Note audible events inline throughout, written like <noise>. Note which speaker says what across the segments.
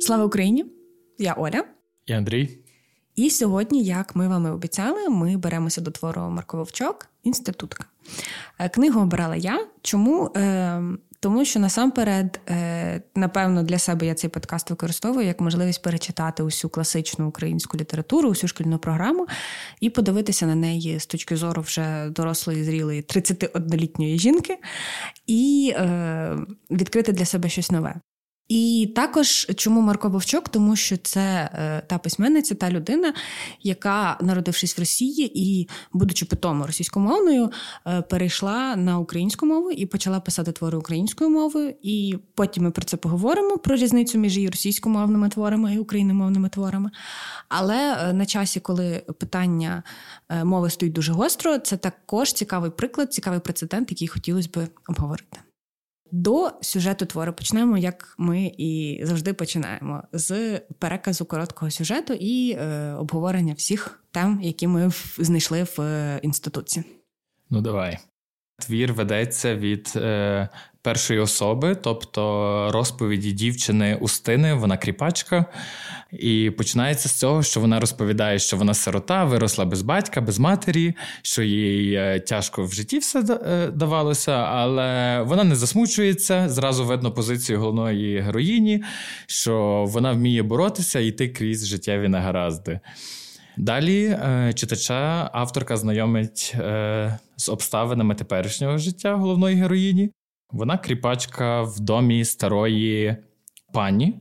Speaker 1: Слава Україні! Я Оля
Speaker 2: і Андрій.
Speaker 1: І сьогодні, як ми вам обіцяли, ми беремося до твору Марко Вовчок інститутка. Е, книгу обирала я. Чому? Е, тому що насамперед, е, напевно, для себе я цей подкаст використовую як можливість перечитати усю класичну українську літературу, усю шкільну програму і подивитися на неї з точки зору вже дорослої, зрілої 31-літньої жінки, і відкрити для себе щось нове. І також чому Марко Вовчок? Тому що це е, та письменниця, та людина, яка, народившись в Росії і, будучи питомо російськомовною, е, перейшла на українську мову і почала писати твори українською мовою. І потім ми про це поговоримо: про різницю між її російськомовними творами і україномовними творами. Але е, на часі, коли питання мови стоїть дуже гостро, це також цікавий приклад, цікавий прецедент, який хотілося би обговорити. До сюжету твору почнемо, як ми і завжди починаємо, з переказу короткого сюжету і е, обговорення всіх тем, які ми знайшли в е, інституті.
Speaker 2: Ну, давай. Твір ведеться від е, першої особи, тобто розповіді дівчини Устини, вона кріпачка. І починається з цього, що вона розповідає, що вона сирота, виросла без батька, без матері, що їй е, тяжко в житті все е, давалося, але вона не засмучується. Зразу видно позицію головної героїні, що вона вміє боротися і йти крізь життєві негаразди. Далі е, читача авторка знайомить з обставинами теперішнього життя головної героїні. Вона кріпачка в домі старої пані.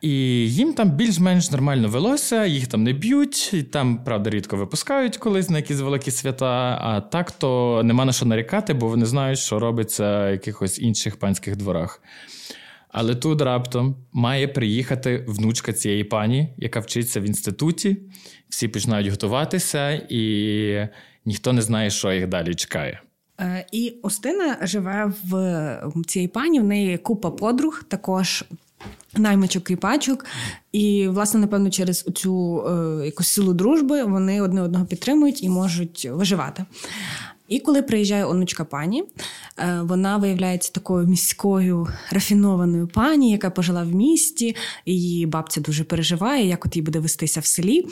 Speaker 2: І їм там більш-менш нормально велося, їх там не б'ють, і там, правда, рідко випускають колись на якісь великі свята. А так то нема на що нарікати, бо вони знають, що робиться в якихось інших панських дворах. Але тут раптом має приїхати внучка цієї пані, яка вчиться в інституті. Всі починають готуватися, і ніхто не знає, що їх далі чекає.
Speaker 1: Е, і Устина живе в цій пані. В неї купа подруг, також наймичок і пачок. І, власне, напевно, через цю е, якусь силу дружби вони одне одного підтримують і можуть виживати. І коли приїжджає онучка пані, е, вона виявляється такою міською рафінованою пані, яка пожила в місті. Її бабця дуже переживає, як от їй буде вестися в селі.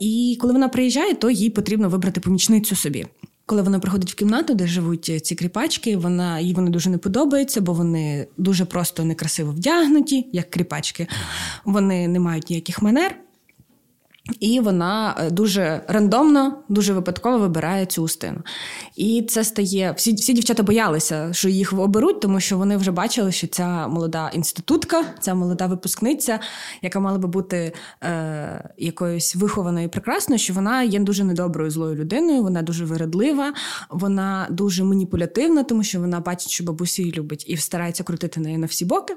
Speaker 1: І коли вона приїжджає, то їй потрібно вибрати помічницю собі. Коли вона приходить в кімнату, де живуть ці кріпачки, вона їй вони дуже не подобаються, бо вони дуже просто некрасиво вдягнуті, як кріпачки. Вони не мають ніяких манер. І вона е, дуже рандомно, дуже випадково вибирає цю устину. І це стає. Всі всі дівчата боялися, що їх оберуть, тому що вони вже бачили, що ця молода інститутка, ця молода випускниця, яка мала би бути е, якоюсь вихованою і прекрасною, що вона є дуже недоброю злою людиною, вона дуже виредлива, вона дуже маніпулятивна, тому що вона бачить, що бабусі її любить, і старається крутити неї на всі боки.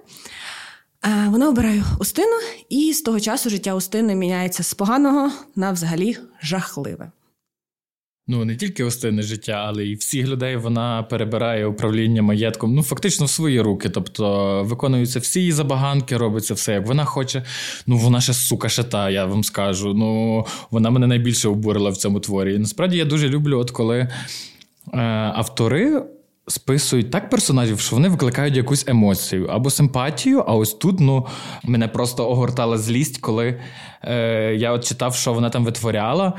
Speaker 1: Вона обирає Устину, і з того часу життя Устини міняється з поганого на взагалі жахливе.
Speaker 2: Ну, не тільки Устини життя, але й всіх людей вона перебирає управління маєтком, ну фактично в свої руки. Тобто виконуються всі її забаганки, робиться все, як вона хоче. Ну, вона ще сука шата, я вам скажу. Ну, вона мене найбільше обурила в цьому творі. І насправді я дуже люблю, от коли е, автори списують так персонажів, що вони викликають якусь емоцію або симпатію. А ось тут ну, мене просто огортала злість, коли е, я от читав, що вона там витворяла.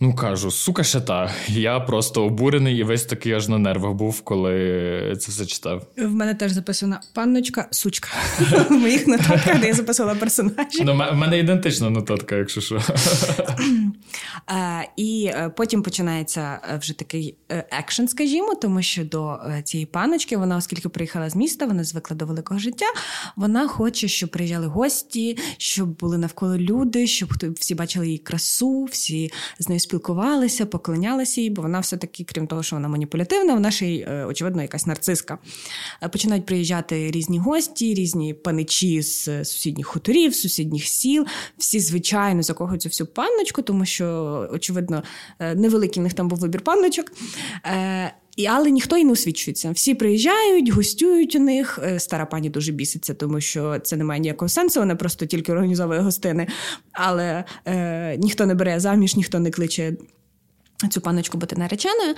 Speaker 2: Ну, кажу, сука, ще та. Я просто обурений і весь такий аж на нервах був, коли це все читав.
Speaker 1: В мене теж записана панночка, сучка. <laughs> В моїх нотатках, де я записувала персонажів.
Speaker 2: Ну, в мене ідентична нотатка, якщо що. <laughs>
Speaker 1: І е, потім починається е, вже такий е, екшен, скажімо, тому що до цієї паночки, вона, оскільки приїхала з міста, вона звикла до великого життя. Вона хоче, щоб приїжджали гості, щоб були навколо люди, щоб всі бачили її красу, всі з нею спілкувалися, поклонялися їй, бо вона все-таки, крім того, що вона маніпулятивна, вона ще й, е, очевидно, якась нарциска. Е, починають приїжджати різні гості, різні паничі з сусідніх хуторів, сусідніх сіл. Всі, звичайно, закохуються всю панночку, тому що, очевидно, е, невеликий в них там був вибір панночок. І, Але ніхто і не освічується. Всі приїжджають, гостюють у них. Стара пані дуже біситься, тому що це не має ніякого сенсу, вона просто тільки організовує гостини. Але е, ніхто не бере заміж, ніхто не кличе цю паночку бути нареченою.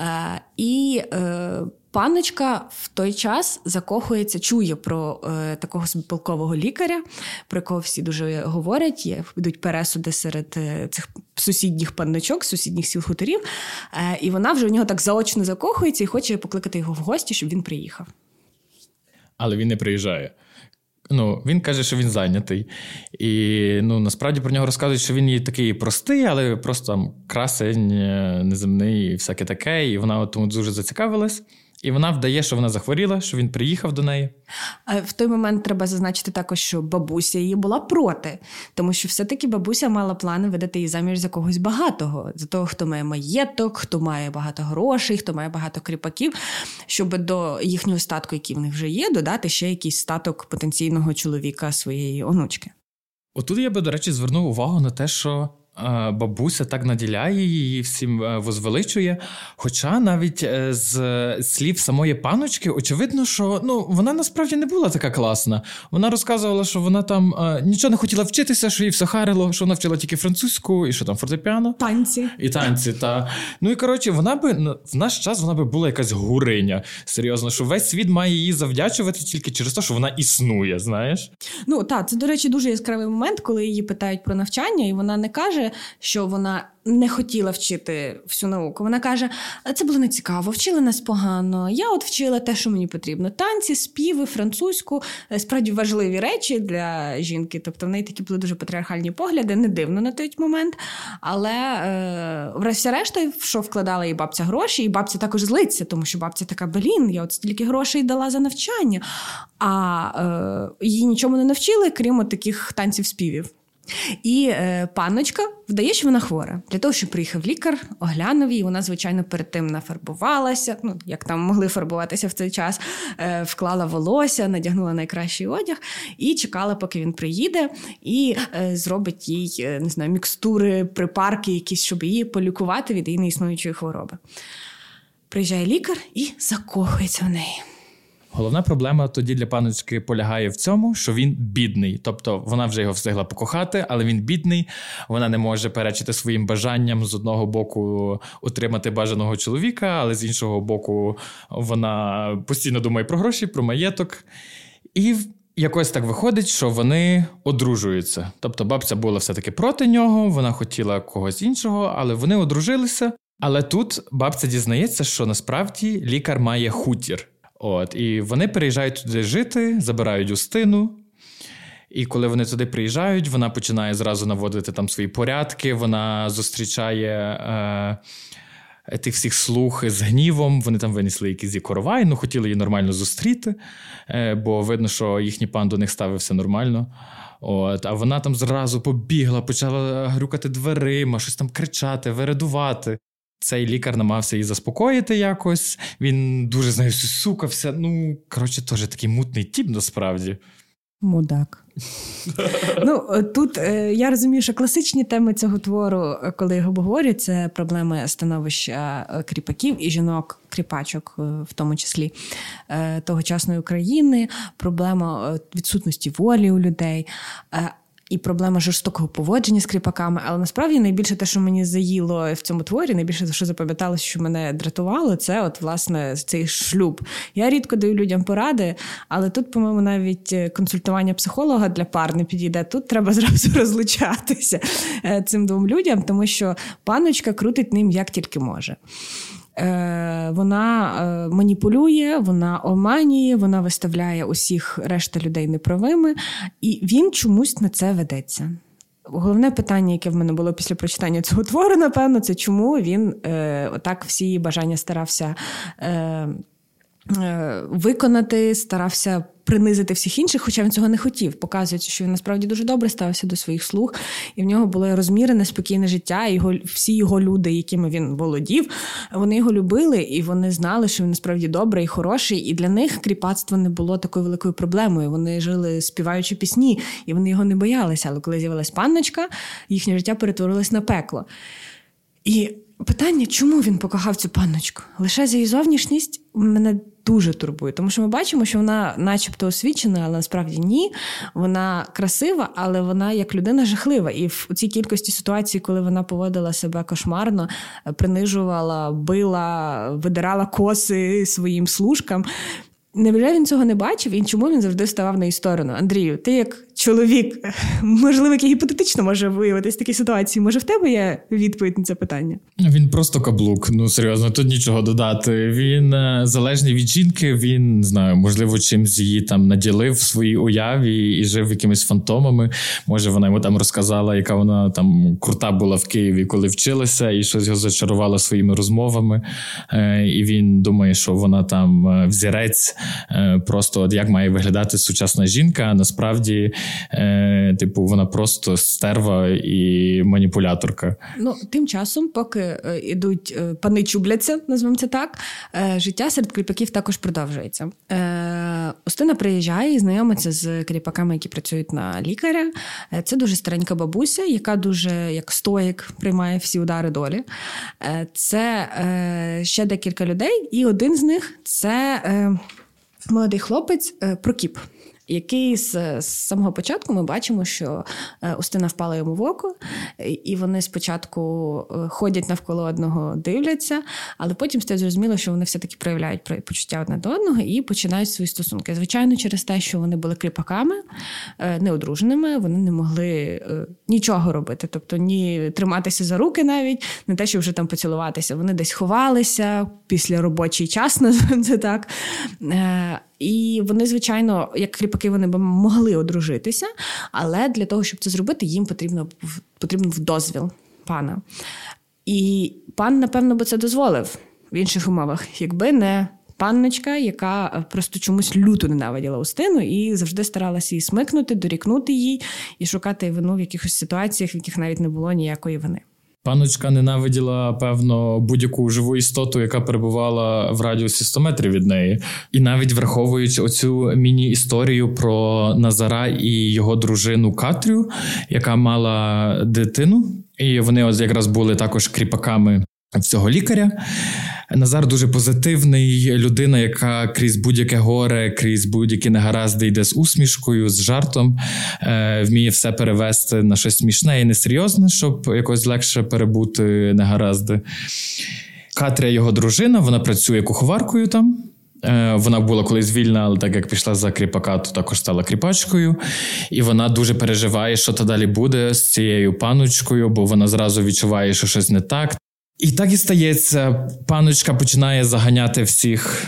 Speaker 1: Е, і е, паночка в той час закохується, чує про е, такого полкового лікаря, про якого всі дуже говорять. Є йдуть пересуди серед е, цих сусідніх панночок, сусідніх сіл хуторів. Е, і вона вже у нього так заочно закохується і хоче покликати його в гості, щоб він приїхав.
Speaker 2: Але він не приїжджає. Ну, Він каже, що він зайнятий. І ну, насправді про нього розказують, що він є такий простий, але просто там красень, е, неземний і всяке таке. І вона тому дуже зацікавилась. І вона вдає, що вона захворіла, що він приїхав до неї.
Speaker 1: В той момент треба зазначити також, що бабуся її була проти, тому що все-таки бабуся мала плани видати її заміж за когось багатого, за того, хто має маєток, хто має багато грошей, хто має багато кріпаків, щоб до їхнього статку, який в них вже є, додати ще якийсь статок потенційного чоловіка своєї онучки.
Speaker 2: Отут я би, до речі, звернув увагу на те, що бабуся так наділяє її, всім е, возвеличує. Хоча навіть е, з слів самої паночки, очевидно, що ну, вона насправді не була така класна. Вона розказувала, що вона там е, нічого не хотіла вчитися, що їй все харило, що вона вчила тільки французьку і що там фортепіано.
Speaker 1: Танці.
Speaker 2: І танці, та. Ну і коротше, вона би в наш час вона би була якась гуриня. Серйозно, що весь світ має її завдячувати тільки через те, що вона існує, знаєш?
Speaker 1: Ну так, це, до речі, дуже яскравий момент, коли її питають про навчання, і вона не каже що вона не хотіла вчити всю науку. Вона каже: це було нецікаво, вчили нас погано. Я от вчила те, що мені потрібно: танці, співи, французьку, е, справді важливі речі для жінки. Тобто в неї такі були дуже патріархальні погляди, не дивно на той момент. Але е, вся решта, що вкладала і бабця гроші, і бабця також злиться, тому що бабця така блін, я от стільки грошей дала за навчання, а е, її нічому не навчили, крім от таких танців співів. І е, панночка вдає, що вона хвора. Для того, щоб приїхав лікар, оглянув її, вона, звичайно, перед тим нафарбувалася, ну, як там могли фарбуватися в цей час, е, вклала волосся, надягнула найкращий одяг і чекала, поки він приїде, і е, зробить їй е, не знаю, мікстури, припарки, якісь, щоб її полікувати від її неіснуючої хвороби. Приїжджає лікар і закохується в неї.
Speaker 2: Головна проблема тоді для паночки полягає в цьому, що він бідний. Тобто вона вже його встигла покохати, але він бідний. Вона не може перечити своїм бажанням з одного боку отримати бажаного чоловіка, але з іншого боку, вона постійно думає про гроші, про маєток. І якось так виходить, що вони одружуються. Тобто, бабця була все-таки проти нього, вона хотіла когось іншого, але вони одружилися. Але тут бабця дізнається, що насправді лікар має хутір. От, І вони переїжджають туди жити, забирають Устину. І коли вони туди приїжджають, вона починає зразу наводити там свої порядки, вона зустрічає е, тих всіх слух з гнівом. Вони там винесли якісь коровай, ну хотіли її нормально зустріти, е, бо видно, що їхній пан до них ставився нормально. От, А вона там зразу побігла, почала грюкати дверима, щось там кричати, вередувати. Цей лікар намагався її заспокоїти якось. Він дуже з нею сукався. Ну, коротше, теж такий мутний тіп насправді.
Speaker 1: Мудак. Ну, Тут е, я розумію, що класичні теми цього твору, коли його обговорюю, це проблеми становища е, кріпаків і жінок-кріпачок, е, в тому числі тогочасної України, проблема відсутності волі у людей і проблема жорстокого поводження з кріпаками. Але насправді найбільше те, що мені заїло в цьому творі, найбільше за що запам'яталося, що мене дратувало, це от власне цей шлюб. Я рідко даю людям поради, але тут, по-моєму, навіть е, консультування психолога для пар не підійде. Тут треба <laughs> зразу розлучатися е, цим двом людям, тому що паночка крутить ним як тільки може. Е, вона е, маніпулює, вона оманює, вона виставляє усіх решта людей неправими, і він чомусь на це ведеться. Головне питання, яке в мене було після прочитання цього твору, напевно, це чому він е, отак всі бажання старався е, виконати, старався принизити всіх інших, хоча він цього не хотів. Показується, що він насправді дуже добре ставився до своїх слуг, і в нього було розмірене спокійне життя. І його всі його люди, якими він володів, вони його любили, і вони знали, що він насправді добрий і хороший. І для них кріпацтво не було такою великою проблемою. Вони жили співаючи пісні, і вони його не боялися. Але коли з'явилась панночка, їхнє життя перетворилось на пекло. І Питання, чому він покохав цю панночку? Лише за її зовнішність мене дуже турбує, тому що ми бачимо, що вона, начебто, освічена, але насправді ні. Вона красива, але вона як людина жахлива. І в цій кількості ситуацій, коли вона поводила себе кошмарно, принижувала, била, видирала коси своїм служкам. Невже він цього не бачив і чому він завжди ставав на її сторону? Андрію, ти як чоловік, <laughs> можливо, який гіпотетично може виявитися в такій ситуації. Може, в тебе є відповідь на це питання?
Speaker 2: Він просто каблук. Ну серйозно, тут нічого додати. Він е, залежний від жінки. Він не знаю, можливо, чимсь її там наділив в своїй уяві і жив якимись фантомами. Може, вона йому там розказала, яка вона там крута була в Києві, коли вчилася, і щось його зачарувало своїми розмовами. Е, і він думає, що вона там е, взірець, просто от як має виглядати сучасна жінка. а Насправді е, типу, вона просто стерва і маніпуляторка.
Speaker 1: Ну, тим часом, поки йдуть е, е, пани чубляться, назвемо це так, е, життя серед кріпаків також продовжується. Е, Устина приїжджає і знайомиться з кріпаками, які працюють на лікаря. Е, це дуже старенька бабуся, яка дуже як стоїк приймає всі удари долі. Е, це ще декілька людей, і один з них це молодий хлопець Прокіп який з, з самого початку ми бачимо, що е, Устина впала йому в око, і вони спочатку е, ходять навколо одного, дивляться, але потім стає зрозуміло, що вони все-таки проявляють почуття одне до одного і починають свої стосунки. Звичайно, через те, що вони були кріпаками, е, неодруженими, вони не могли нічого робити, тобто ні триматися за руки навіть, не те, що вже там поцілуватися. Вони десь ховалися після робочий час, <laughs> називаємо це так. І вони, звичайно, як кріпаки, вони б могли одружитися, але для того, щоб це зробити, їм потрібно потрібен дозвіл пана. І пан, напевно, би це дозволив в інших умовах, якби не панночка, яка просто чомусь люто ненавиділа Устину і завжди старалася її смикнути, дорікнути їй і шукати вину в якихось ситуаціях, в яких навіть не було ніякої вини.
Speaker 2: Паночка ненавиділа, певно, будь-яку живу істоту, яка перебувала в радіусі 100 метрів від неї. І навіть враховуючи оцю міні-історію про Назара і його дружину Катрю, яка мала дитину, і вони ось якраз були також кріпаками цього лікаря. Назар дуже позитивний людина, яка крізь будь-яке горе, крізь будь-які негаразди йде з усмішкою, з жартом, е, вміє все перевести на щось смішне і несерйозне, щоб якось легше перебути негаразди. Катря, його дружина, вона працює куховаркою там. Е, вона була колись вільна, але так як пішла за кріпака, то також стала кріпачкою. І вона дуже переживає, що то далі буде з цією паночкою, бо вона зразу відчуває, що щось не так. І так і стається, паночка починає заганяти всіх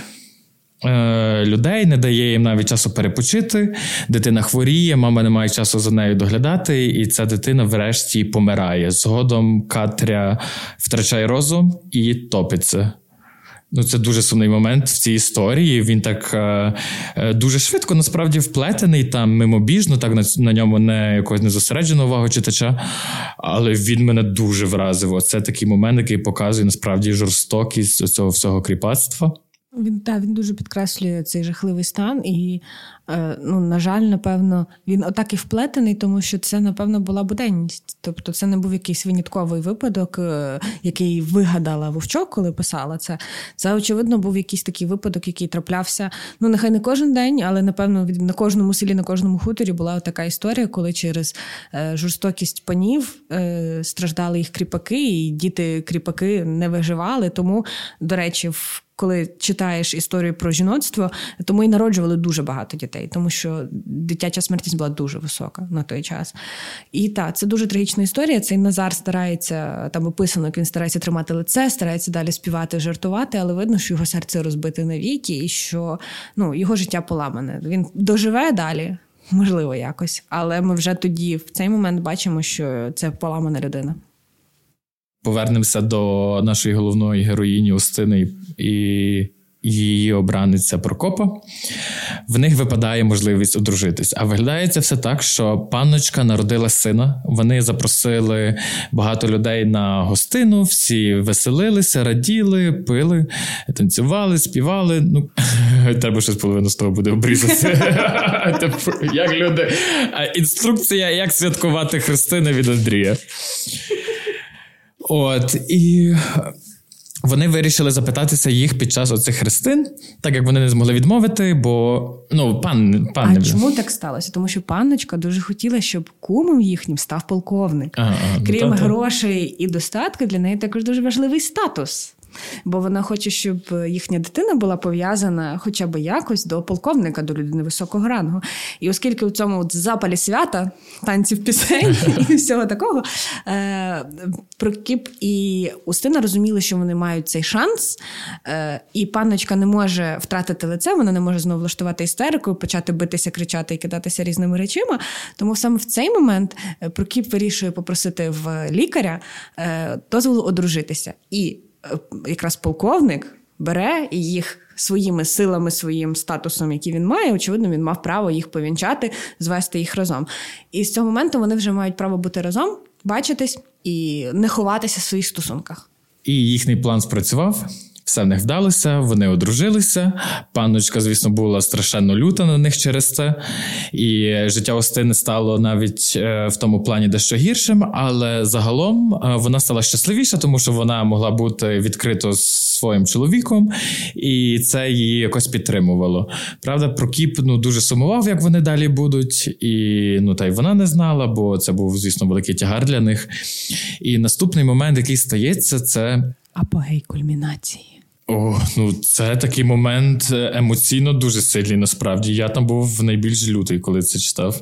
Speaker 2: е, людей, не дає їм навіть часу перепочити. Дитина хворіє, мама не має часу за нею доглядати, і ця дитина врешті помирає. Згодом Катря втрачає розум і топиться. Ну, це дуже сумний момент в цій історії. Він так е, е, дуже швидко насправді вплетений там мимобіжно, так на, на ньому не якось не зосереджено увагу читача. Але він мене дуже вразив. Оце такий момент, який показує насправді жорстокість цього всього кріпацтва.
Speaker 1: Він так, він дуже підкреслює цей жахливий стан, і ну, на жаль, напевно, він отак і вплетений, тому що це, напевно, була буденність. Тобто, це не був якийсь винятковий випадок, е, який вигадала Вовчок, коли писала це. Це, очевидно, був якийсь такий випадок, який траплявся. Ну, нехай не кожен день, але напевно на кожному селі, на кожному хуторі була така історія, коли через е, жорстокість панів страждали їх кріпаки, і діти-кріпаки не виживали. Тому, до речі, в коли читаєш історію про жіноцтво, тому і народжували дуже багато дітей, тому що дитяча смертність була дуже висока на той час. І так, це дуже трагічна історія. Цей Назар старається там описано, як він старається тримати лице, старається далі співати, жартувати, але видно, що його серце розбите навіки, і що ну, його життя поламане. Він доживе далі. Можливо, якось, але ми вже тоді в цей момент бачимо, що це поламана людина.
Speaker 2: Повернемося до нашої головної героїні Устини і її обраниця Прокопа. В них випадає можливість одружитись. А виглядає це все так, що панночка народила сина. Вони запросили багато людей на гостину, всі веселилися, раділи, пили, танцювали, співали. Ну, <laughs> треба щось половину з того буде обрізати. <laughs> Як люди. Інструкція, як святкувати Христини від Андрія. От і вони вирішили запитатися їх під час оцих хрестин, так як вони не змогли відмовити, бо ну пан пан
Speaker 1: а не чому так сталося? Тому що панночка дуже хотіла, щоб кумом їхнім став полковник.
Speaker 2: А, а,
Speaker 1: ну, Крім грошей і достатку, для неї також дуже важливий статус бо вона хоче, щоб їхня дитина була пов'язана хоча б якось до полковника, до людини високого рангу. І оскільки у цьому от запалі свята, танців пісень <laughs> і всього такого, е, Прокіп і Устина розуміли, що вони мають цей шанс, е, і панночка не може втратити лице, вона не може знову влаштувати істерику, почати битися, кричати і кидатися різними речима. Тому саме в цей момент е, Прокіп вирішує попросити в лікаря дозволу одружитися. І Е, якраз полковник бере їх своїми силами, своїм статусом, який він має, очевидно, він мав право їх повінчати, звести їх разом. І з цього моменту вони вже мають право бути разом, бачитись і не ховатися в своїх стосунках.
Speaker 2: І їхній план спрацював. Все в них вдалося, вони одружилися. Панночка, звісно, була страшенно люта на них через це, і життя Остини стало навіть е, в тому плані дещо гіршим, але загалом е, вона стала щасливіша, тому що вона могла бути відкрито з своїм чоловіком, і це її якось підтримувало. Правда, Прокіп ну, дуже сумував, як вони далі будуть, і ну та й вона не знала, бо це був, звісно, великий тягар для них. І наступний момент, який стається, це
Speaker 1: апогей кульмінації.
Speaker 2: О, ну це такий момент е, емоційно дуже сильний. Насправді я там був найбільш лютий, коли це читав.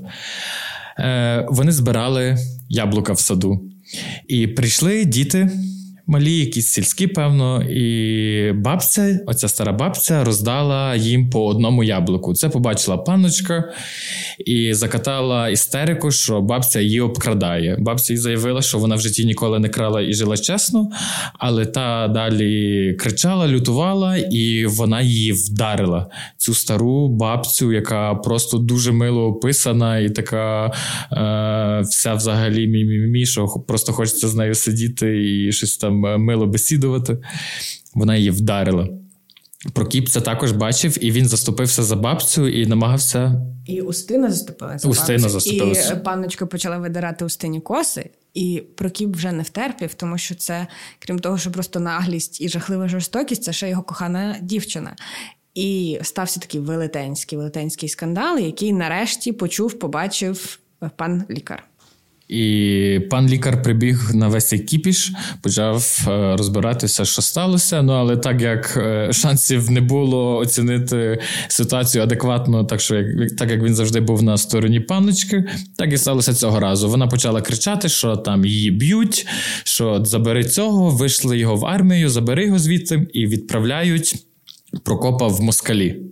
Speaker 2: Е, Вони збирали яблука в саду, і прийшли діти малі, якісь сільські, певно, і бабця, оця стара бабця, роздала їм по одному яблуку. Це побачила панночка і закатала істерику, що бабця її обкрадає. Бабця їй заявила, що вона в житті ніколи не крала і жила чесно, але та далі кричала, лютувала, і вона її вдарила. Цю стару бабцю, яка просто дуже мило описана, і така е, вся взагалі що просто хочеться з нею сидіти і щось там. Е, мило бесідувати. Вона її вдарила. Прокіп це також бачив, і він заступився за бабцю і намагався.
Speaker 1: І Устина заступилася.
Speaker 2: Устина заступилася.
Speaker 1: І панночка почала видирати Устині коси, і Прокіп вже не втерпів, тому що це, крім того, що просто наглість і жахлива жорстокість, це ще його кохана дівчина. І стався такий велетенський велетенський скандал, який нарешті почув, побачив пан лікар.
Speaker 2: І пан лікар прибіг на весь цей кіпіш, почав е, розбиратися, що сталося. Ну але так як е, шансів не було оцінити ситуацію адекватно, так що так як він завжди був на стороні панночки, так і сталося цього разу. Вона почала кричати, що там її б'ють, що забери цього, вийшли його в армію, забери його звідти і відправляють Прокопа в москалі.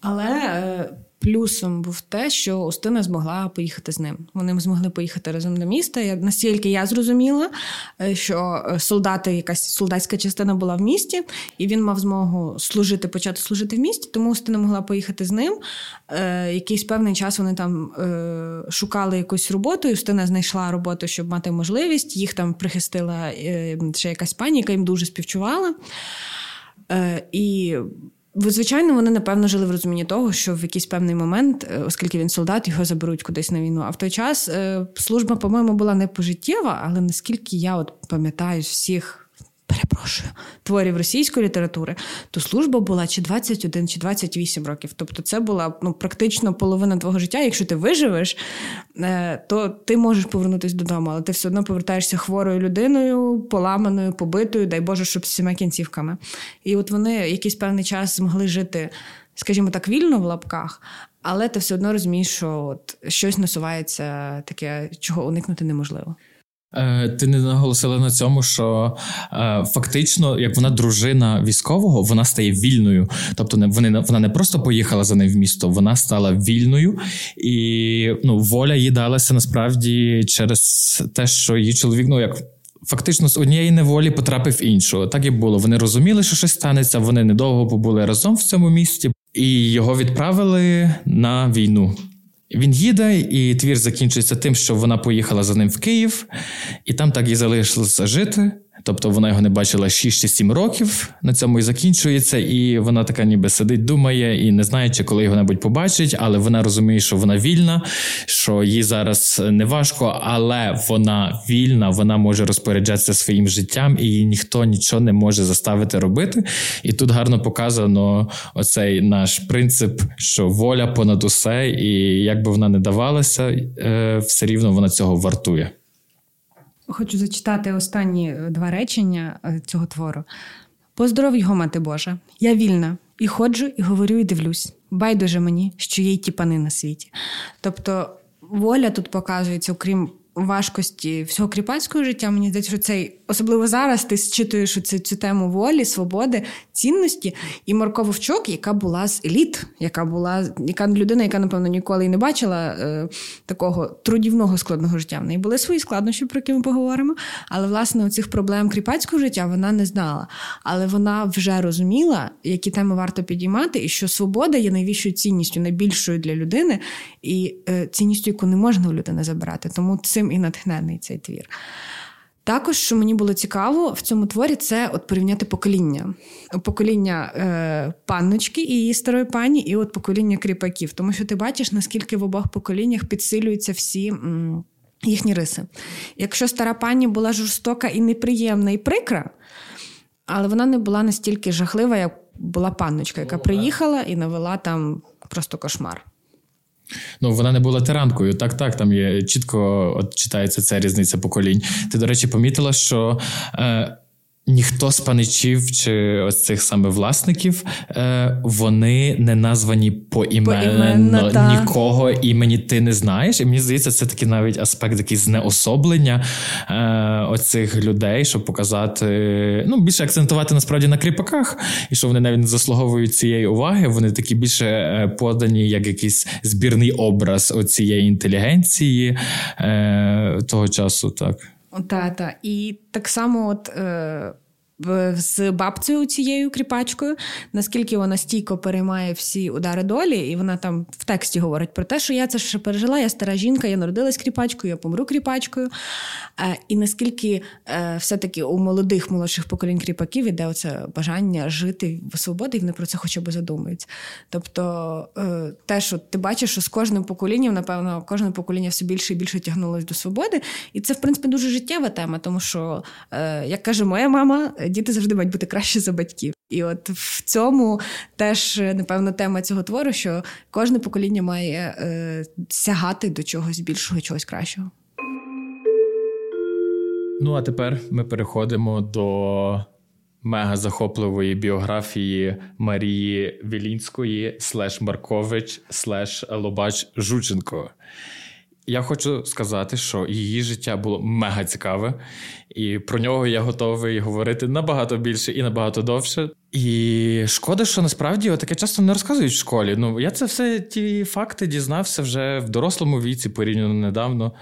Speaker 1: Але е, Плюсом був те, що Устина змогла поїхати з ним. Вони змогли поїхати разом до міста. Я настільки я зрозуміла, е, що е, солдати, якась солдатська частина була в місті, і він мав змогу служити, почати служити в місті. Тому Устина могла поїхати з ним. Е, якийсь певний час вони там шукали якусь роботу, і Устина знайшла роботу, щоб мати можливість. Їх там прихистила ще якась пані, яка їм дуже співчувала. І Звичайно, вони напевно жили в розумінні того, що в якийсь певний момент, е, оскільки він солдат, його заберуть кудись на війну. А в той час е, служба, по-моєму, була не пожиттєва, але наскільки я от пам'ятаю всіх перепрошую, творів російської літератури, то служба була чи 21, чи 28 років. Тобто, це була ну, практично половина твого життя. Якщо ти виживеш, е, то ти можеш повернутися додому, але ти все одно повертаєшся хворою людиною, поламаною, побитою, дай Боже, щоб з всіма кінцівками. І от вони якийсь певний час змогли жити, скажімо так, вільно в лапках. Але ти все одно розумієш, що от щось насувається таке, чого уникнути неможливо.
Speaker 2: Е, ти не наголосила на цьому, що е, фактично, як вона дружина військового, вона стає вільною. Тобто, не вони вона не просто поїхала за ним в місто, вона стала вільною, і ну, воля їй далася насправді через те, що її чоловік, ну як. Фактично з однієї неволі потрапив іншу. Так і було. Вони розуміли, що щось станеться. Вони недовго побули разом в цьому місті, і його відправили на війну. Він їде, і твір закінчується тим, що вона поїхала за ним в Київ, і там так і залишилося жити. Тобто вона його не бачила 6 чи 7 років, на цьому і закінчується, і вона така ніби сидить, думає і не знає, чи коли його небудь побачить, але вона розуміє, що вона вільна, що їй зараз не важко, але вона вільна, вона може розпоряджатися своїм життям, і її ніхто нічого не може заставити робити. І тут гарно показано оцей наш принцип, що воля понад усе, і як би вона не давалася, е, все рівно вона цього вартує.
Speaker 1: Хочу зачитати останні е, два речення е, цього твору. Поздоров його, мати Божа, я вільна, і ходжу, і говорю, і дивлюсь. Байдуже мені, що є й ті пани на світі. Тобто, воля тут показується, окрім важкості всього кріпацького життя, мені здається, що цей особливо зараз ти зчитуєш цю, цю тему волі, свободи, цінності. І Марко Вовчок, яка була з еліт, яка була яка людина, яка, напевно, ніколи і не бачила е, такого трудівного складного життя. В неї були свої складнощі, про які ми поговоримо. Але, власне, оцих проблем кріпацького життя вона не знала. Але вона вже розуміла, які теми варто підіймати, і що свобода є найвищою цінністю, найбільшою для людини, і е, цінністю, яку не можна у людини забирати. Тому цим і натхнений цей твір. Також, що мені було цікаво в цьому творі, це от порівняти покоління. Покоління е, панночки і її старої пані, і от покоління кріпаків. Тому що ти бачиш, наскільки в обох поколіннях підсилюються всі м, їхні риси. Якщо стара пані була жорстока і неприємна, і прикра, але вона не була настільки жахлива, як була панночка, яка приїхала і навела там просто кошмар.
Speaker 2: Ну, вона не була тиранкою. Так, так, там є чітко от читається ця різниця поколінь. Ти, до речі, помітила, що. Е, Ніхто з паничів чи ось цих саме власників, е, вони не названі поіменно, по нікого імені ти не знаєш. І мені здається, це такий навіть аспект якийсь знеособлення е, оцих людей, щоб показати, ну, більше акцентувати насправді на кріпаках, і що вони навіть не заслуговують цієї уваги. Вони такі більше е, подані як якийсь збірний образ оцієї інтелігенції е, того часу, так.
Speaker 1: Так, та. І так само, от. Е з бабцею цією кріпачкою, наскільки вона стійко переймає всі удари долі, і вона там в тексті говорить про те, що я це ще пережила, я стара жінка, я народилась кріпачкою, я помру кріпачкою. Е, і наскільки е, все-таки у молодих молодших поколінь кріпаків іде оце бажання жити в свободі, і вони про це хоча б задумуються. Тобто, е, те, що ти бачиш, що з кожним поколінням, напевно, кожне покоління все більше і більше тягнулося до свободи. І це, в принципі, дуже життєва тема, тому що, як каже моя мама, діти завжди мають бути краще за батьків. І от в цьому теж, напевно, тема цього твору, що кожне покоління має е, сягати до чогось більшого, чогось кращого.
Speaker 2: Ну, а тепер ми переходимо до мега захопливої біографії Марії Вілінської, слеш Маркович, слеш Лобач Жученко. Я хочу сказати, що її життя було мега цікаве, і про нього я готовий говорити набагато більше і набагато довше. І шкода, що насправді таке часто не розказують в школі. Ну я це все ті факти дізнався вже в дорослому віці, порівняно недавно.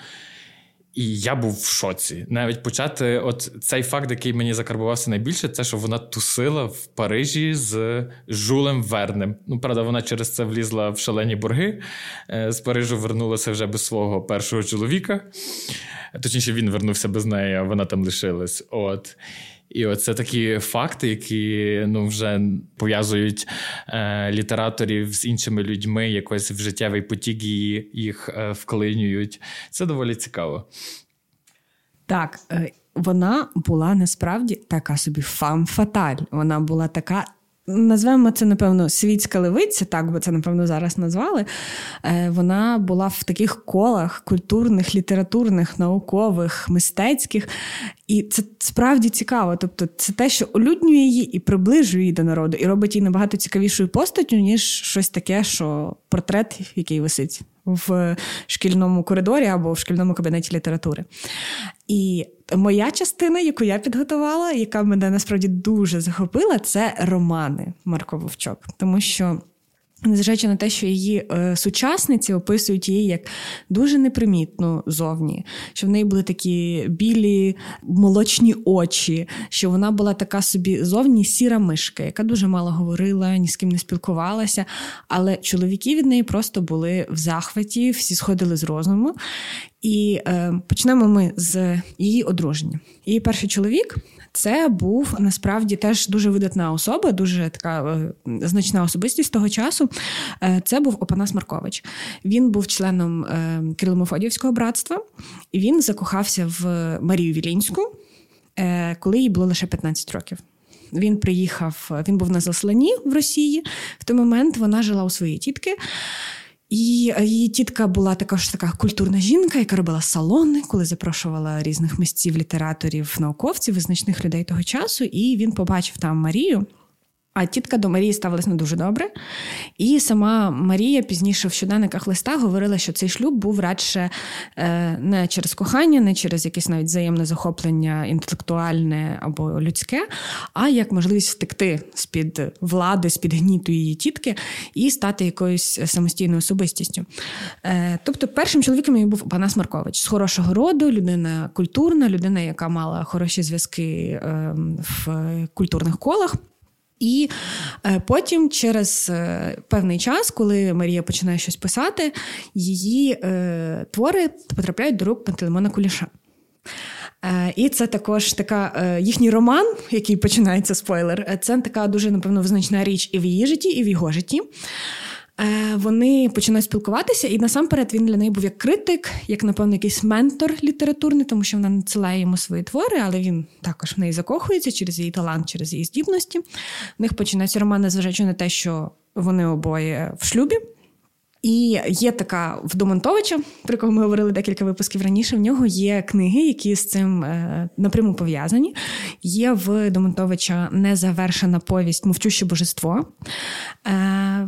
Speaker 2: І я був в шоці. Навіть почати, от цей факт, який мені закарбувався найбільше, це що вона тусила в Парижі з Жулем Вернем. Ну, правда, вона через це влізла в шалені борги. Е, з Парижу вернулася вже без свого першого чоловіка. Точніше, він вернувся без неї, а вона там лишилась. От. І оце такі факти, які ну вже пов'язують е, літераторів з іншими людьми, якось в життєвий потік її їх е, вклинюють. Це доволі цікаво.
Speaker 1: Так, е, вона була насправді така собі фам-фаталь. Вона була така Назвемо це, напевно, світська левиця, так би це, напевно, зараз назвали. Е, вона була в таких колах культурних, літературних, наукових, мистецьких. І це справді цікаво. Тобто, це те, що улюднює її і приближує її до народу, і робить її набагато цікавішою постаттю, ніж щось таке, що портрет, який висить в шкільному коридорі або в шкільному кабінеті літератури. І моя частина, яку я підготувала, яка мене насправді дуже захопила, це романи Марко Вовчок. Тому що. Незважаючи на те, що її е, сучасниці описують її як дуже непримітну зовні, що в неї були такі білі молочні очі, що вона була така собі зовні сіра мишка, яка дуже мало говорила, ні з ким не спілкувалася. Але чоловіки від неї просто були в захваті, всі сходили з розуму. І е, почнемо ми з її одруження. Її перший чоловік це був насправді теж дуже видатна особа, дуже така е, значна особистість того часу. Е, це був Опанас Маркович. Він був членом е, Кирило-Мефодіївського братства, і він закохався в Марію Вілінську, коли їй було лише 15 років. Він приїхав, він був на засланні в Росії. В той момент вона жила у своїй тітки. І е, її тітка була також така культурна жінка, яка робила салони, коли запрошувала різних місців, літераторів, науковців, визначних людей того часу. І він побачив там Марію. А тітка до Марії ставилась не дуже добре. І сама Марія пізніше в щоденниках листа говорила, що цей шлюб був радше е, не через кохання, не через якесь навіть взаємне захоплення інтелектуальне або людське, а як можливість втекти з-під влади, з-під гніту її тітки і стати якоюсь самостійною особистістю. Е, тобто, першим чоловіком її був Панас Маркович з хорошого роду, людина культурна, людина, яка мала хороші зв'язки ем, в культурних колах. І е, потім, через е, певний час, коли Марія починає щось писати, її е, твори потрапляють до рук Пантелеймона Куліша. І це також така їхній роман, який починається спойлер. Це така дуже, напевно, визначна річ і в її житті, і в його житті. Е, вони починають спілкуватися, і насамперед він для неї був як критик, як, напевно, якийсь ментор літературний, тому що вона надсилає йому свої твори, але він також в неї закохується через її талант, через її здібності. В них починаються романи, зважаючи на те, що вони обоє в шлюбі. І є така в Домонтовича, про кого ми говорили декілька випусків раніше. В нього є книги, які з цим е, напряму пов'язані. Є в Домонтовича незавершена повість Мовчуще божество, е,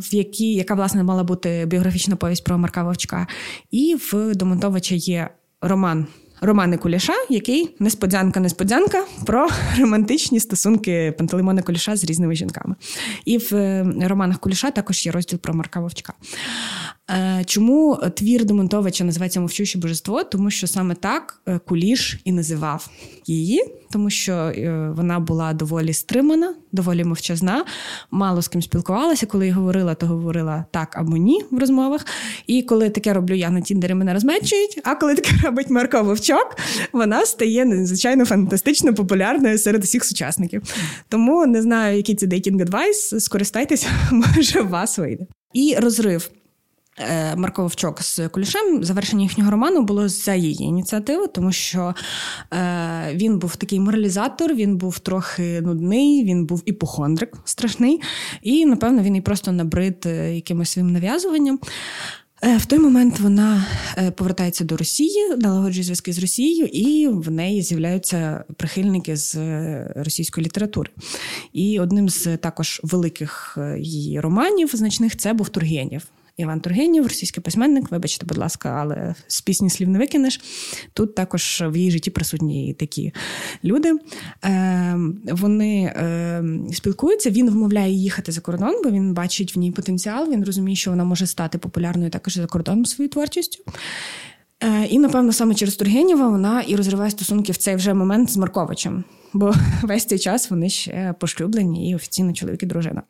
Speaker 1: в якій, яка власне мала бути біографічна повість про Марка Вовчка. І в Домонтовича є роман Романи Куліша, який несподянка-несподянка про <laughs> романтичні стосунки Пантелеймона Куліша з різними жінками. І в е, романах Куліша також є розділ про Марка Вовчка. Е, чому твір Демонтовича називається Мовчуще божество? Тому що саме так е, Куліш і називав її, тому що вона була доволі стримана, доволі мовчазна, мало з ким спілкувалася. Коли я говорила, то говорила так або ні в розмовах. І коли таке роблю я на Тіндері, мене розмечують. А коли таке робить Марко Вовчок, вона стає надзвичайно фантастично популярною серед усіх сучасників. Тому не знаю, який це dating advice. Скористайтеся, <laughs> може, у вас вийде. І розрив. Е, Марко Вовчок з Кулішем завершення їхнього роману було за її ініціативи, тому що е, він був такий моралізатор, він був трохи нудний, він був іпохондрик страшний, і, напевно, він і просто набрид е, якимось своїм нав'язуванням. В той момент вона повертається до Росії, налагоджує зв'язки з Росією, і в неї з'являються прихильники з російської літератури. І одним з також великих її романів значних це був Тургенєв. Іван Тургенів, російський письменник. Вибачте, будь ласка, але з пісні слів не викинеш. Тут також в її житті присутні такі люди. Е, Вони е, спілкуються. Він вмовляє їхати за кордон, бо він бачить в ній потенціал. Він розуміє, що вона може стати популярною також за кордоном своєю творчістю. Е, І, напевно, саме через Тургенєва вона і розриває стосунки в цей вже момент з Марковичем, бо <laughs> весь цей час вони ще пошлюблені і офіційно чоловік і дружина.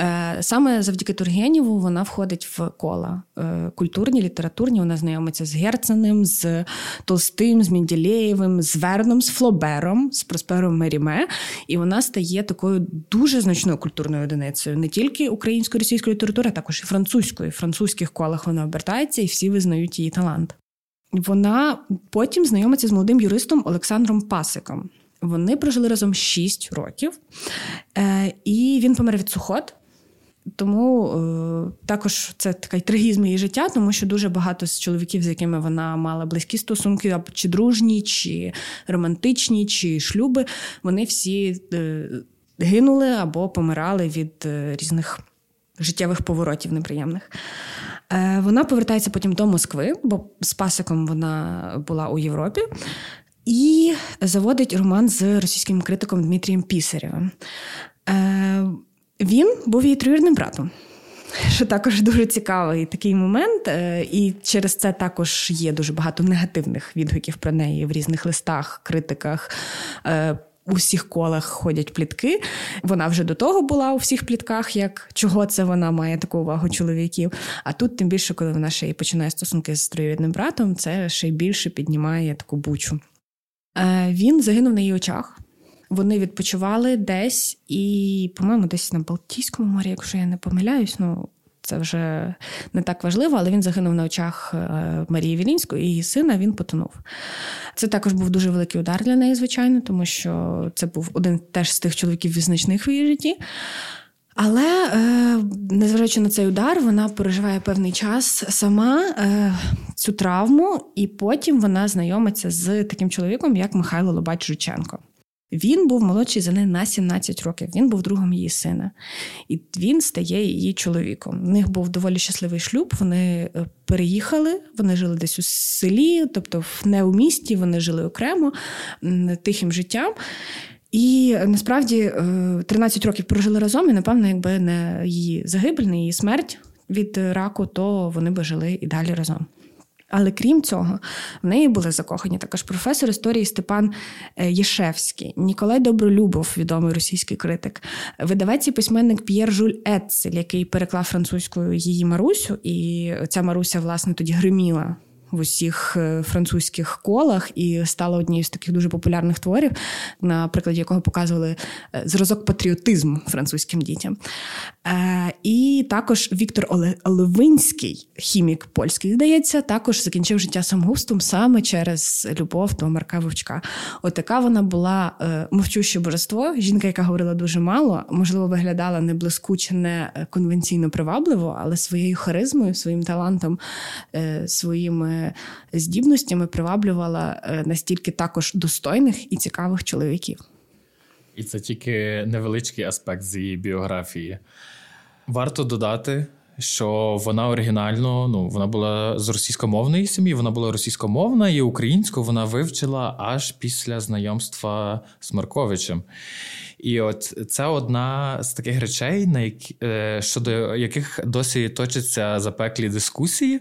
Speaker 1: Е, саме завдяки Тургенєву вона входить в кола е, культурні, літературні. Вона знайомиться з Герценем, з Толстим, з Мінділеєвим, з Верном, з Флобером, з Проспером Меріме. І вона стає такою дуже значною культурною одиницею не тільки української російської літератури, а також і французької. В французьких колах вона обертається, і всі визнають її талант. Вона потім знайомиться з молодим юристом Олександром Пасиком. Вони прожили разом 6 років, е, і він помер від сухот. Тому е, також це такий трагізм її життя, тому що дуже багато з чоловіків, з якими вона мала близькі стосунки, чи дружні, чи романтичні, чи шлюби, вони всі е, гинули або помирали від е, різних життєвих поворотів неприємних. Вона повертається потім до Москви, бо з пасиком вона була у Європі. І заводить роман з російським критиком Дмитрієм Пісарєвим. Він був її троюрним братом. <laughs> Що також дуже цікавий такий момент, е, і через це також є дуже багато негативних відгуків про неї в різних листах, критиках. Е, у всіх колах ходять плітки. Вона вже до того була у всіх плітках, як чого це вона має таку увагу чоловіків. А тут, тим більше, коли вона ще й починає стосунки з троюрідним братом, це ще й більше піднімає таку бучу. Е, він загинув на її очах. Вони відпочивали десь і, по-моєму, десь на Балтійському морі, якщо я не помиляюсь, ну це вже не так важливо, але він загинув на очах е, Марії Вілінської, і її сина він потонув. Це також був дуже великий удар для неї, звичайно, тому що це був один теж з тих чоловіків визначних в її житті. Але е, незважаючи на цей удар, вона переживає певний час сама е, цю травму, і потім вона знайомиться з таким чоловіком, як Михайло Лобач Жученко. Він був молодший за неї на 17 років. Він був другом її сина, і він стає її чоловіком. У них був доволі щасливий шлюб. Вони е, переїхали, вони жили десь у селі, тобто не у місті, вони жили окремо тихим життям. І насправді 13 е, років прожили разом, і напевно, якби не її загибель, не її смерть від раку, то вони би жили і далі разом. Але крім цього, в неї були закохані також професор історії Степан е, Єшевський, Ніколай Добролюбов, відомий російський критик, видавець і письменник П'єр Жуль Ецель, який переклав французькою її Марусю, і ця Маруся, власне, тоді гриміла в усіх е, французьких колах і стала однією з таких дуже популярних творів, на прикладі якого показували е, зразок патріотизму французьким дітям. Е, і також Віктор Олевинський, хімік польський, здається, також закінчив життя самогубством саме через любов до Марка Вовчка. Отака вона була мовчуще божество, жінка, яка говорила дуже мало, можливо, виглядала не блискуче, не конвенційно привабливо, але своєю харизмою, своїм талантом, своїми здібностями приваблювала е, настільки також достойних і цікавих чоловіків.
Speaker 2: І це тільки невеличкий аспект з її біографії. Варто додати, що вона оригінально ну, вона була з російськомовної сім'ї, вона була російськомовна і українську вона вивчила аж після знайомства з Марковичем. І от це одна з таких речей, на які, е, щодо яких досі точаться запеклі дискусії,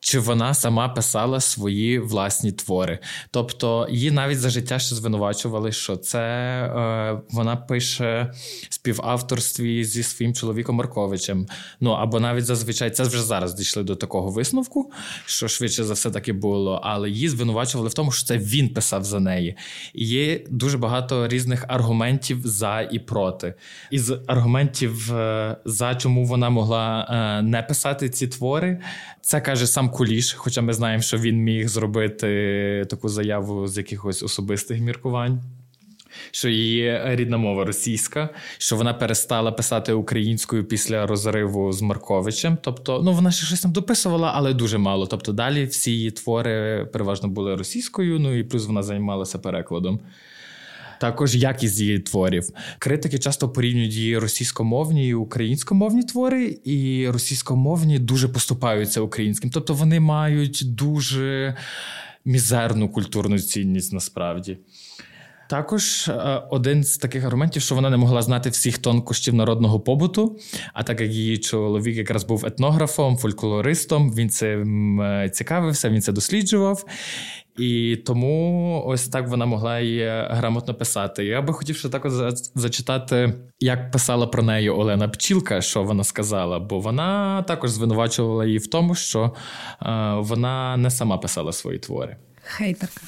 Speaker 2: чи вона сама писала свої власні твори. Тобто її навіть за життя ще звинувачували, що це е, вона пише співавторстві зі своїм чоловіком Марковичем. Ну або навіть зазвичай це вже зараз дійшли до такого висновку, що швидше за все таки було. Але її звинувачували в тому, що це він писав за неї. І є дуже багато різних аргументів за і проти. Із аргументів е, за чому вона могла е, не писати ці твори, це каже сам Куліш, хоча ми знаємо, що він міг зробити таку заяву з якихось особистих міркувань. Що її рідна мова російська, що вона перестала писати українською після розриву з Марковичем. Тобто, ну вона ще щось там дописувала, але дуже мало. Тобто, далі всі її твори переважно були російською, ну і плюс вона займалася перекладом. Також якість її творів. Критики часто порівнюють її російськомовні і українськомовні твори, і російськомовні дуже поступаються українським. Тобто вони мають дуже мізерну культурну цінність насправді. Також е, один з таких аргументів, що вона не могла знати всіх тонкощів народного побуту. А так як її чоловік якраз був етнографом, фольклористом, він цим е, цікавився, він це досліджував. І тому ось так вона могла її грамотно писати. Я би хотів ще також зачитати, як писала про неї Олена Пчілка, що вона сказала, бо вона також звинувачувала її в тому, що е, вона не сама писала свої твори.
Speaker 1: Хейтерка.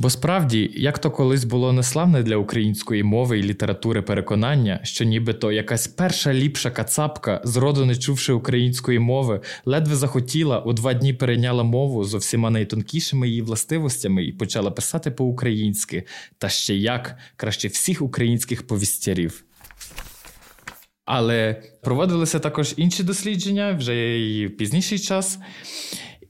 Speaker 2: Бо справді, як то колись було неславне для української мови і літератури переконання, що нібито якась перша ліпша кацапка, зроду не чувши української мови, ледве захотіла, у два дні перейняла мову з всіма найтонкішими її властивостями і почала писати по-українськи, та ще як краще всіх українських повістярів. Але проводилися також інші дослідження вже і в пізніший час.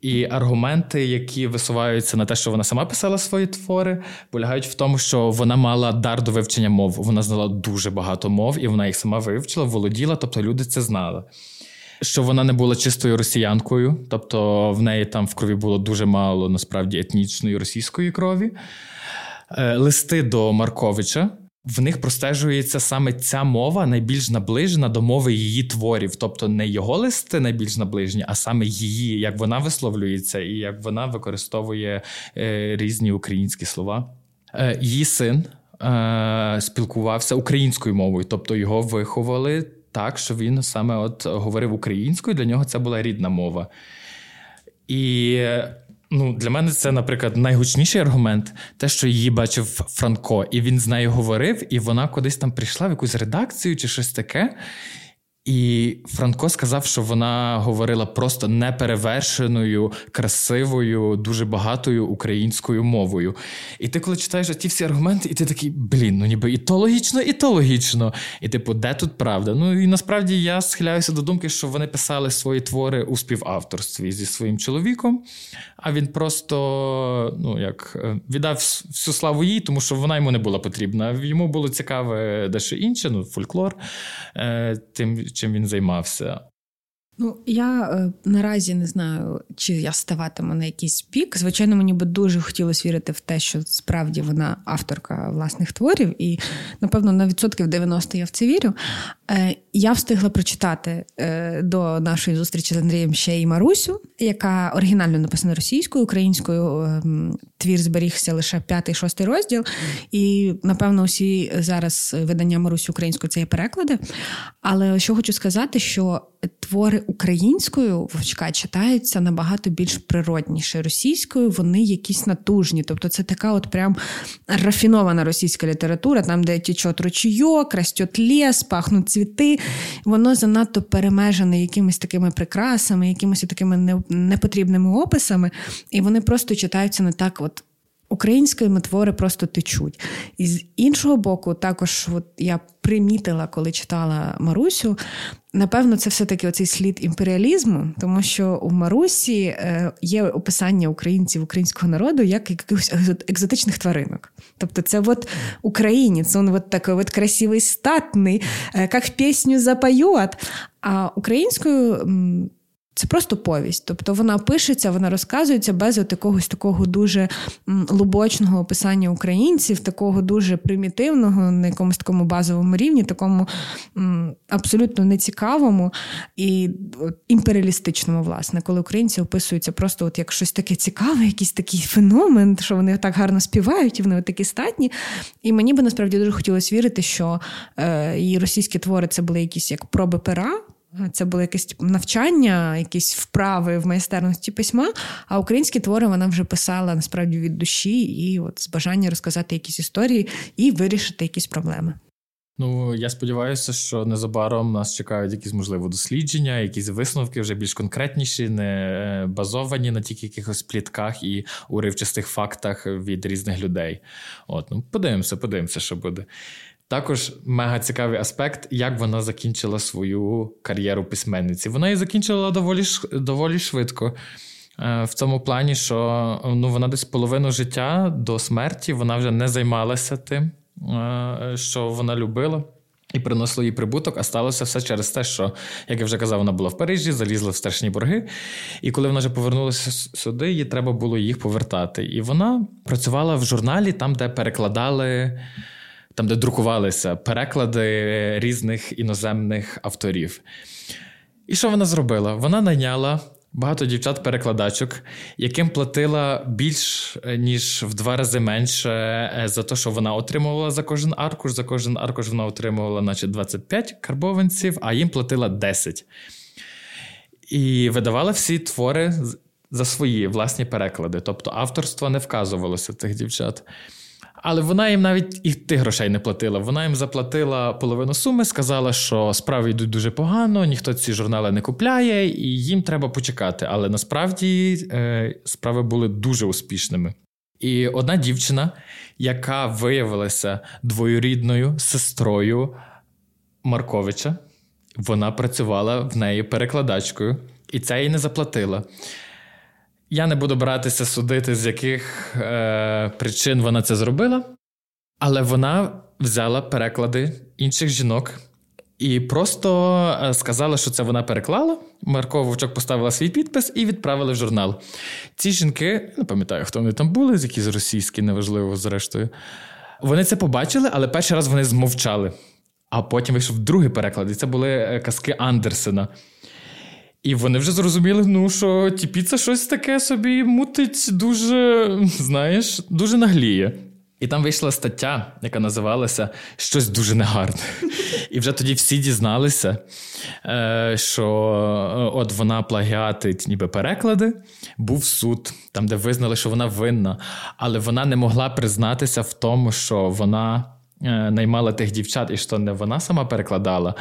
Speaker 2: І аргументи, які висуваються на те, що вона сама писала свої твори, полягають в тому, що вона мала дар до вивчення мов. Вона знала дуже багато мов, і вона їх сама вивчила, володіла, тобто люди це знали. Що вона не була чистою росіянкою, тобто в неї там в крові було дуже мало насправді етнічної російської крові. Е, листи до Марковича в них простежується саме ця мова найбільш наближена до мови її творів, тобто не його листи найбільш наближені, а саме її, як вона висловлюється і як вона використовує е, різні українські слова. Е, її син е, спілкувався українською мовою, тобто його виховали так, що він саме от говорив українською. Для нього це була рідна мова. І Ну, Для мене це, наприклад, найгучніший аргумент, те, що її бачив Франко, і він з нею говорив, і вона кудись там прийшла в якусь редакцію чи щось таке. І Франко сказав, що вона говорила просто неперевершеною, красивою, дуже багатою українською мовою. І ти, коли читаєш ті всі аргументи, і ти такий, блін, ну ніби і то логічно, і то логічно. І типу, де тут правда? Ну і насправді я схиляюся до думки, що вони писали свої твори у співавторстві зі своїм чоловіком, а він просто ну, як, е, віддав всю славу їй, тому що вона йому не була потрібна. Йому було цікаве дещо інше, ну, фольклор. Е, тим чим він займався.
Speaker 1: Ну, я е, наразі не знаю, чи я ставатиму на якийсь пік. Звичайно, мені би дуже хотілося вірити в те, що справді вона авторка власних творів, і напевно на відсотків 90 я в це вірю. Е, я встигла прочитати е, до нашої зустрічі з Андрієм ще й Марусю, яка оригінально написана російською, українською ем, твір зберігся лише п'ятий, шостий розділ. І напевно, усі зараз видання Марусі українською це є переклади. Але що хочу сказати, що твори українською вовчка читаються набагато більш природніше. Російською вони якісь натужні. Тобто це така от прям рафінована російська література, там, де течет ручійок, растет ліс, пахнуть цвіти. Воно занадто перемежене якимись такими прикрасами, якимись такими непотрібними описами, і вони просто читаються не так. от Української твори просто течуть. І з іншого боку, також от я примітила, коли читала Марусю. Напевно, це все-таки оцей слід імперіалізму, тому що у Марусі е, є описання українців, українського народу як якихось екзотичних тваринок. Тобто, це от українець, він от такий от красивий, статний, е, як пісню запоють. А українською це просто повість. Тобто вона пишеться, вона розказується без якогось такого дуже лубочного описання українців, такого дуже примітивного, на якомусь такому базовому рівні, такому абсолютно нецікавому і імперіалістичному, власне, коли українці описуються просто от як щось таке цікаве, якийсь такий феномен, що вони так гарно співають, і вони такі статні. І мені би насправді дуже хотілося вірити, що е, і російські твори це були якісь як проби пера. Це було якесь навчання, якісь вправи в майстерності письма. А українські твори вона вже писала насправді від душі і от з бажання розказати якісь історії і вирішити якісь проблеми.
Speaker 2: Ну, я сподіваюся, що незабаром нас чекають якісь можливо дослідження, якісь висновки вже більш конкретніші, не базовані на тільки якихось плітках і уривчастих фактах від різних людей. От, ну подивимося, подивимося, що буде. Також мега цікавий аспект, як вона закінчила свою кар'єру письменниці. Вона її закінчила доволі доволі швидко. Е, в цьому плані, що ну, вона десь половину життя до смерті вона вже не займалася тим, е, що вона любила, і приносила їй прибуток, а сталося все через те, що, як я вже казав, вона була в Парижі, залізла в страшні борги. І коли вона вже повернулася сюди, їй треба було їх повертати. І вона працювала в журналі, там, де перекладали там, де друкувалися переклади різних іноземних авторів. І що вона зробила? Вона найняла багато дівчат-перекладачок, яким платила більш е, ніж в два рази менше е, за те, що вона отримувала за кожен аркуш. За кожен аркуш вона отримувала, наче 25 карбованців, а їм платила 10. І видавала всі твори за свої власні переклади. Тобто авторство не вказувалося цих дівчат. Але вона їм навіть і тих грошей не платила. Вона їм заплатила половину суми, сказала, що справи йдуть дуже погано, ніхто ці журнали не купляє, і їм треба почекати. Але насправді е, справи були дуже успішними. І одна дівчина, яка виявилася двоюрідною сестрою Марковича, вона працювала в неї перекладачкою, і це їй не заплатила. Я не буду братися судити, з яких е, причин вона це зробила, але вона взяла переклади інших жінок і просто е, сказала, що це вона переклала. Марко Вовчок поставила свій підпис і відправили в журнал. Ці жінки, не пам'ятаю, хто вони там були, з якісь російські, неважливо, зрештою. Вони це побачили, але перший раз вони змовчали. А потім вийшов другий переклад, і це були е, казки Андерсена. І вони вже зрозуміли, ну що Тіпіца щось таке собі мутить дуже, знаєш, дуже нагліє. І там вийшла стаття, яка називалася Щось дуже негарне. І вже тоді всі дізналися, е, що е, от вона плагіатить ніби переклади, був суд, там, де визнали, що вона винна, але вона не могла признатися в тому, що вона. Е, наймала тих дівчат, і що не вона сама перекладала,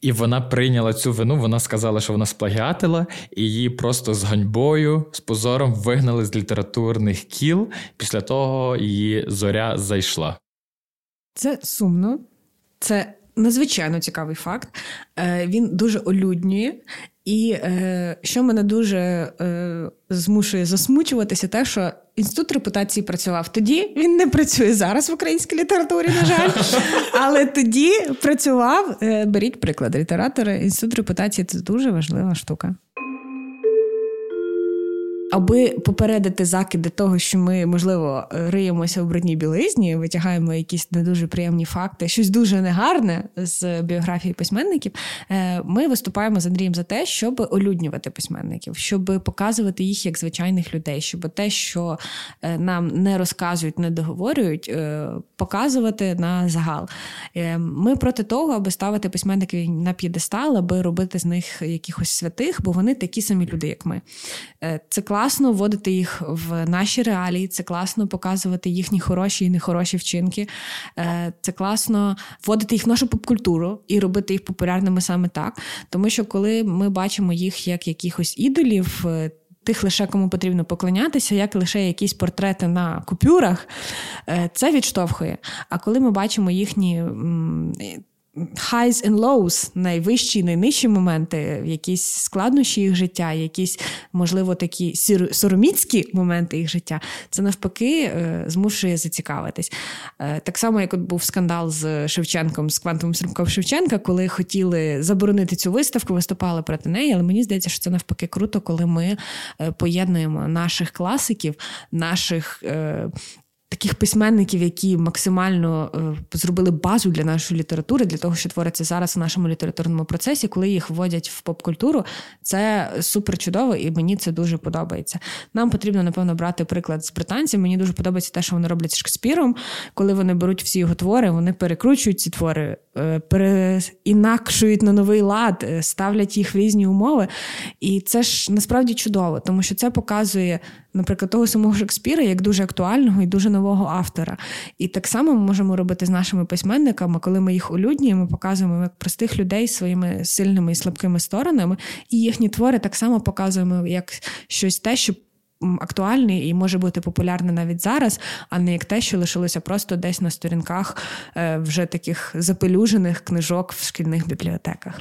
Speaker 2: і вона прийняла цю вину. Вона сказала, що вона сплагіатила, і її просто з ганьбою, з позором вигнали з літературних кіл. Після того її зоря зайшла.
Speaker 1: Це сумно, це надзвичайно цікавий факт. Е, він дуже олюднює. І е, що мене дуже е, змушує засмучуватися, те, що інститут репутації працював тоді. Він не працює зараз в українській літературі, на жаль, але тоді працював. Е, беріть приклад літератори. Інститут репутації це дуже важлива штука. Аби попередити закиди того, що ми, можливо, риємося в брудній білизні, витягаємо якісь не дуже приємні факти, щось дуже негарне з біографії письменників. Е, ми виступаємо з Андрієм за те, щоб олюднювати письменників, щоб показувати їх як звичайних людей, щоб те, що е, нам не розказують, не договорюють, е, показувати на загал. Ми проти того, аби ставити письменників на п'єдестал, аби робити з них якихось святих, бо вони такі самі люди, як ми. Це класно класно вводити їх в наші реалії, це класно показувати їхні хороші і нехороші вчинки. Е, це класно вводити їх в нашу попкультуру і робити їх популярними саме так. Тому що коли ми бачимо їх як якихось ідолів. Е, тих лише кому потрібно поклонятися, як лише якісь портрети на купюрах, е, це відштовхує. А коли ми бачимо їхні highs and lows, найвищі і найнижчі моменти, якісь складнощі їх життя, якісь, можливо, такі сороміцькі моменти їх життя, це навпаки е, змушує зацікавитись. Е, так само, як от був скандал з Шевченком, з квантовим стрімком Шевченка, коли хотіли заборонити цю виставку, виступали проти неї. Але мені здається, що це навпаки круто, коли ми е, поєднуємо наших класиків, наших таких письменників, які максимально е, зробили базу для нашої літератури, для того, що твориться зараз у нашому літературному процесі, коли їх вводять в поп-культуру, це супер чудово, і мені це дуже подобається. Нам потрібно, напевно, брати приклад з британців. Мені дуже подобається те, що вони роблять з Шекспіром, коли вони беруть всі його твори, вони перекручують ці твори, е, переінакшують на новий лад, е, ставлять їх в різні умови. І це ж насправді чудово, тому що це показує, наприклад, того самого Шекспіра як дуже актуального і дуже нового автора. І так само ми можемо робити з нашими письменниками, коли ми їх улюднюємо, показуємо як простих людей своїми сильними і слабкими сторонами, і їхні твори так само показуємо як щось те, що. Актуальний і може бути популярний навіть зараз, а не як те, що лишилося просто десь на сторінках е, вже таких запелюжених книжок в шкільних бібліотеках.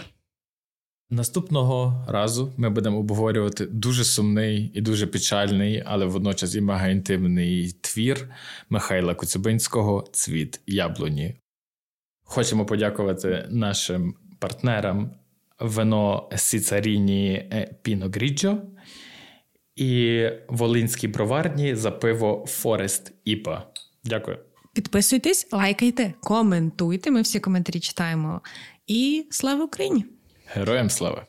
Speaker 2: Наступного разу ми будемо обговорювати дуже сумний і дуже печальний, але водночас і мега інтимний твір Михайла Коцюбинського Цвіт яблуні. Хочемо подякувати нашим партнерам вино Сіцаріні Піно Гріджо і Волинській броварні за пиво Форест Іпа. Дякую.
Speaker 1: Підписуйтесь, лайкайте, коментуйте. Ми всі коментарі читаємо. І слава Україні!
Speaker 2: Героям слава!